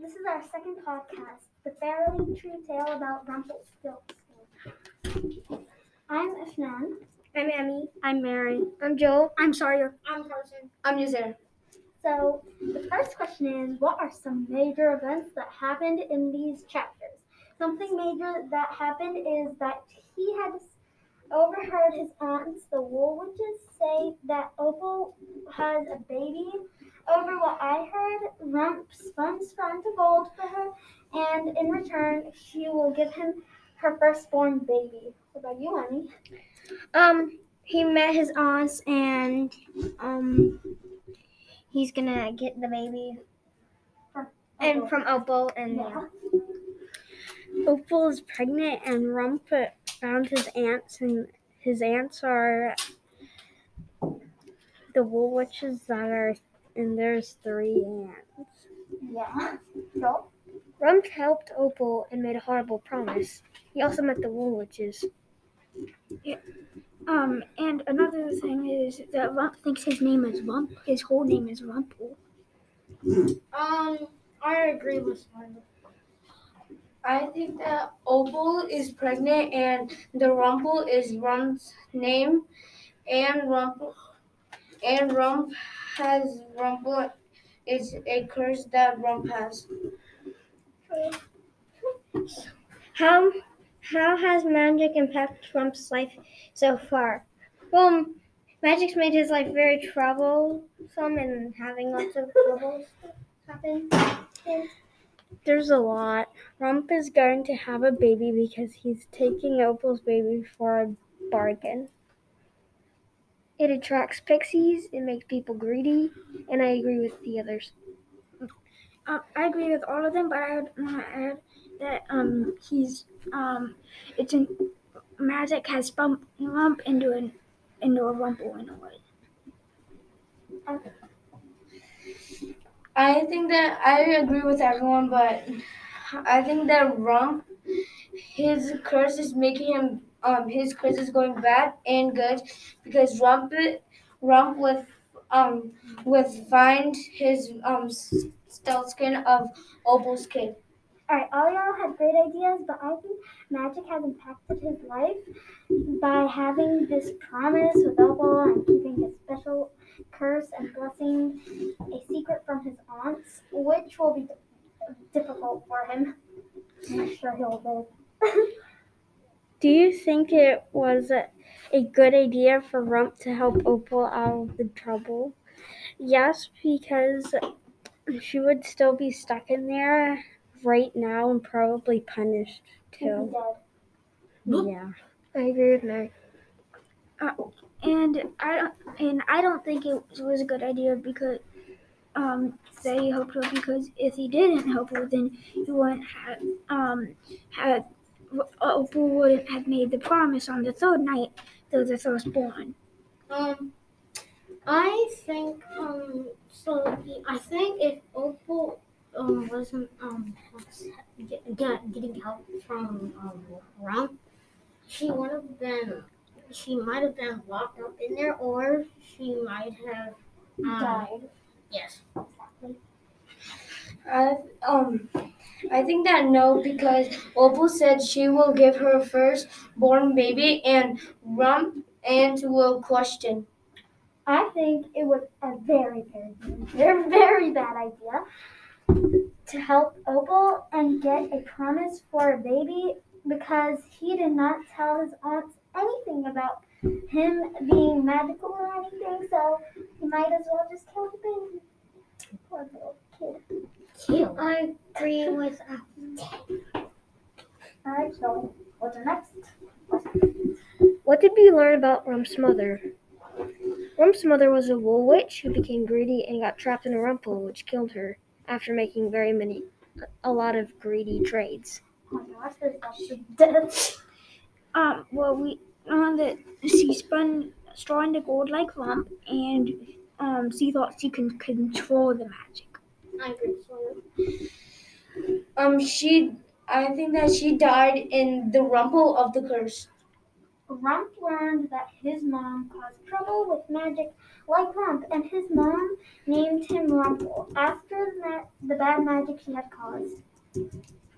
This is our second podcast, the Fairy Tree Tale about Rumpelstiltskin. I'm Afnane. I'm Emmy. I'm Mary. I'm Joel. I'm Sawyer. I'm Carsen. I'm Uzair. So, the first question is What are some major events that happened in these chapters? Something major that happened is that he had overheard his aunts, the wool witches, say that Opal has a baby. Over what I heard, Rump spun Scrum to gold for her, and in return, she will give him her firstborn baby. What about you, Emmy? Um, he met his aunts and um, he's gonna get the baby and from Opal and Yeah. Opal is pregnant, and Rump found his aunts, and his aunts are the wool witches that are, and there's three aunts. Yeah. Joel? Rump helped Opal and made a horrible promise. He also met the Wool Witches. Um, and another thing is that Rump thinks his name is Rump. His whole name is Rumple. Um, I agree with Simon. I think that Opal is pregnant and the Rumple is Rump's name, and Rumple and Rump has Rumple is a curse that Rump has. How how has magic impacted Rump's life so far? Well, magic's made his life very troublesome and having lots of troubles happen. There's a lot. Rump is going to have a baby because he's taking Opal's baby for a bargain. It attracts pixies. It makes people greedy, and I agree with the others. Uh, I agree with all of them, but I would want to add that um he's um it's an magic has spun Rump into an into a Rumple in a way. I think that I agree with everyone, but I think that Rump, his curse is making him, um, his curse is going bad and good because Rump, Rump with, um, with find his um stealth skin of Opal's kid. Alright, all y'all had great ideas, but I think magic has impacted his life by having this promise with Opal and keeping his special curse and blessing a secret from his aunts, which will be di- difficult for him. I'm not sure he'll live. Do you think it was a, a good idea for Rump to help Opal out of the trouble? Yes, because she would still be stuck in there right now and probably punished too. Yeah. I agree with Mary. And I don't and I don't think it was a good idea because um that he helped her because if he didn't help her then he wouldn't have um had Opal wouldn't have made the promise on the third night of the firstborn. Um, I think um so. I think if Opal um wasn't um get, get, getting help from um Rump, she would have been. She might have been locked up in there, or she might have um, Died. Yes. I um I think that no because Opal said she will give her first born baby and Rump and will question. I think it was a very, very, very, very bad idea to help Opal and get a promise for a baby because he did not tell his aunts anything about him being magical or anything, so he might as well just kill the baby. Poor little kid. Kill. I agree with uh, Alright, so what's next? What did we learn about Rump's mother? Rump's mother was a wool witch who became greedy and got trapped in a rumple, which killed her after making very many, a lot of greedy trades. Oh my gosh, there's actually death. Um well we learned that she spun straw into gold like Rump and um she thought she could control the magic. I agree. Um, she. I think that she died in the rumble of the curse. Rump learned that his mom caused trouble with magic like Rump, and his mom named him Rumple after the, the bad magic he had caused.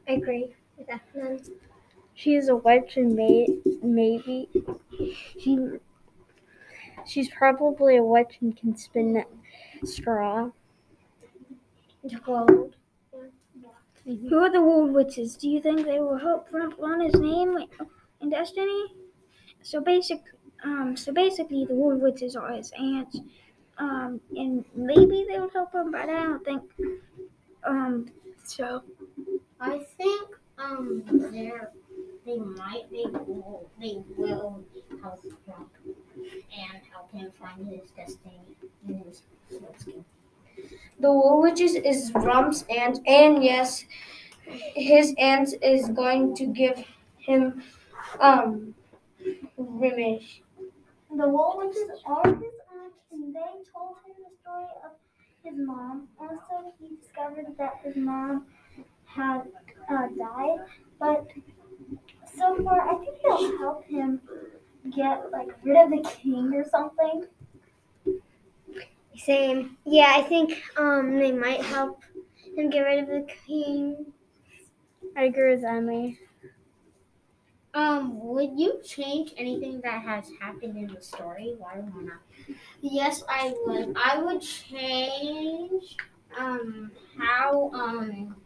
I agree with that. Then. She's a witch and may, maybe she she's probably a witch and can spin straw. Gold. Who are the wool witches? Do you think they will help on his name and destiny? So basic, um, so basically the wool witches are his aunts, um, and maybe they would help him, but I don't think, um, so. I think um they're they might they will they will help him and help him find his destiny in his skin. The Witches is Rump's aunt, and yes, his aunt is going to give him um remedies. The Witches are his aunt, and they told him the story of his mom. Also, he discovered that his mom had uh, died, but so far, I think they'll help him get like rid of the king or something. Same. Yeah, I think um they might help him get rid of the king. I agree with Emily. Um, would you change anything that has happened in the story? Why why not? Yes, I would. I would change um how um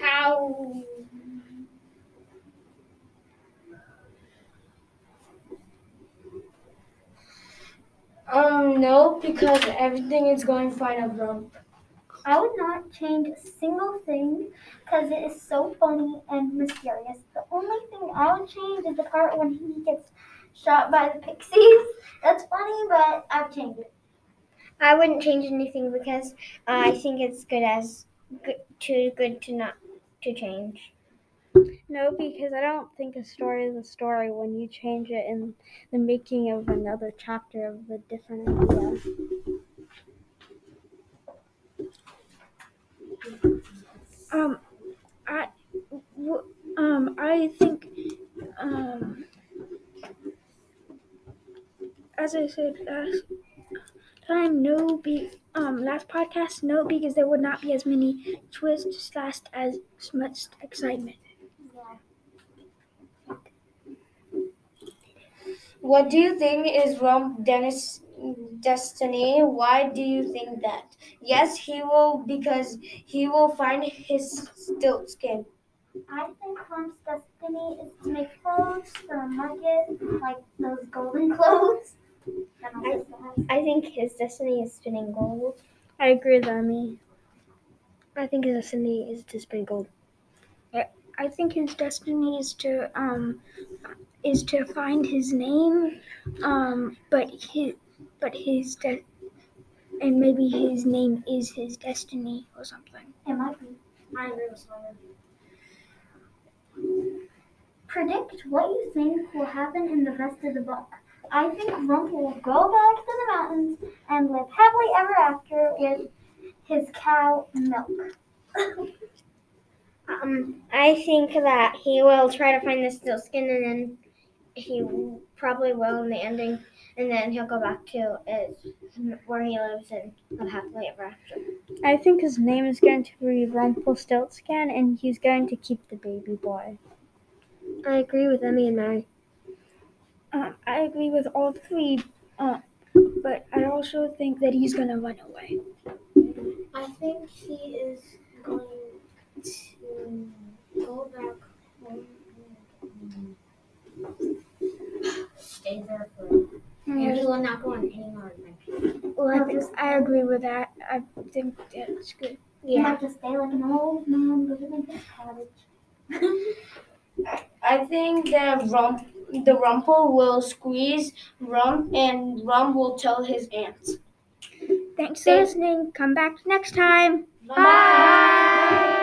how Um, no, because everything is going fine at Rump. I would not change a single thing because it is so funny and mysterious. The only thing I would change is the part when he gets shot by the pixies. That's funny, but I've changed it. I wouldn't change anything because uh, I think it's good as good, too good to not to change. No, because I don't think a story is a story when you change it in the making of another chapter of a different idea. Um, I, w- um, I think, um, as I said last time, no be um last podcast, no because there would not be as many twists, last as much excitement. What do you think is Rump Dennis destiny? Why do you think that? Yes, he will because he will find his stilt skin. I think Rump's destiny is to make clothes for a market, like those golden clothes. that my sister has. I think his destiny is spinning gold. I agree with Emmy. I think his destiny is to spin gold. I think his destiny is to um is to find his name, um, but his but his de- and maybe his name is his destiny or something. It might be. I agree with Sawyer. Predict what you think will happen in the rest of the book. I think Rumple will go back to the mountains and live happily ever after with his cow milk. Um, I think that he will try to find the stilt skin, and then he probably will in the ending, and then he'll go back to his, where he lives and live happily ever after. I think his name is going to be Rumpelstiltskin, and he's going to keep the baby boy. I agree with Emmy and Mary. Um, I agree with all three, uh, but I also think that he's gonna run away. I think he is going to go back home and stay there for. And he will not go on any more adventures. Well, I, think, I agree with that. I think that's good. He Yeah, might just stay like an old man living in his cottage. I think that Rump, the Rumple will squeeze Rump, and Rump will tell his aunt. Thanks for listening. Come back next time. Bye.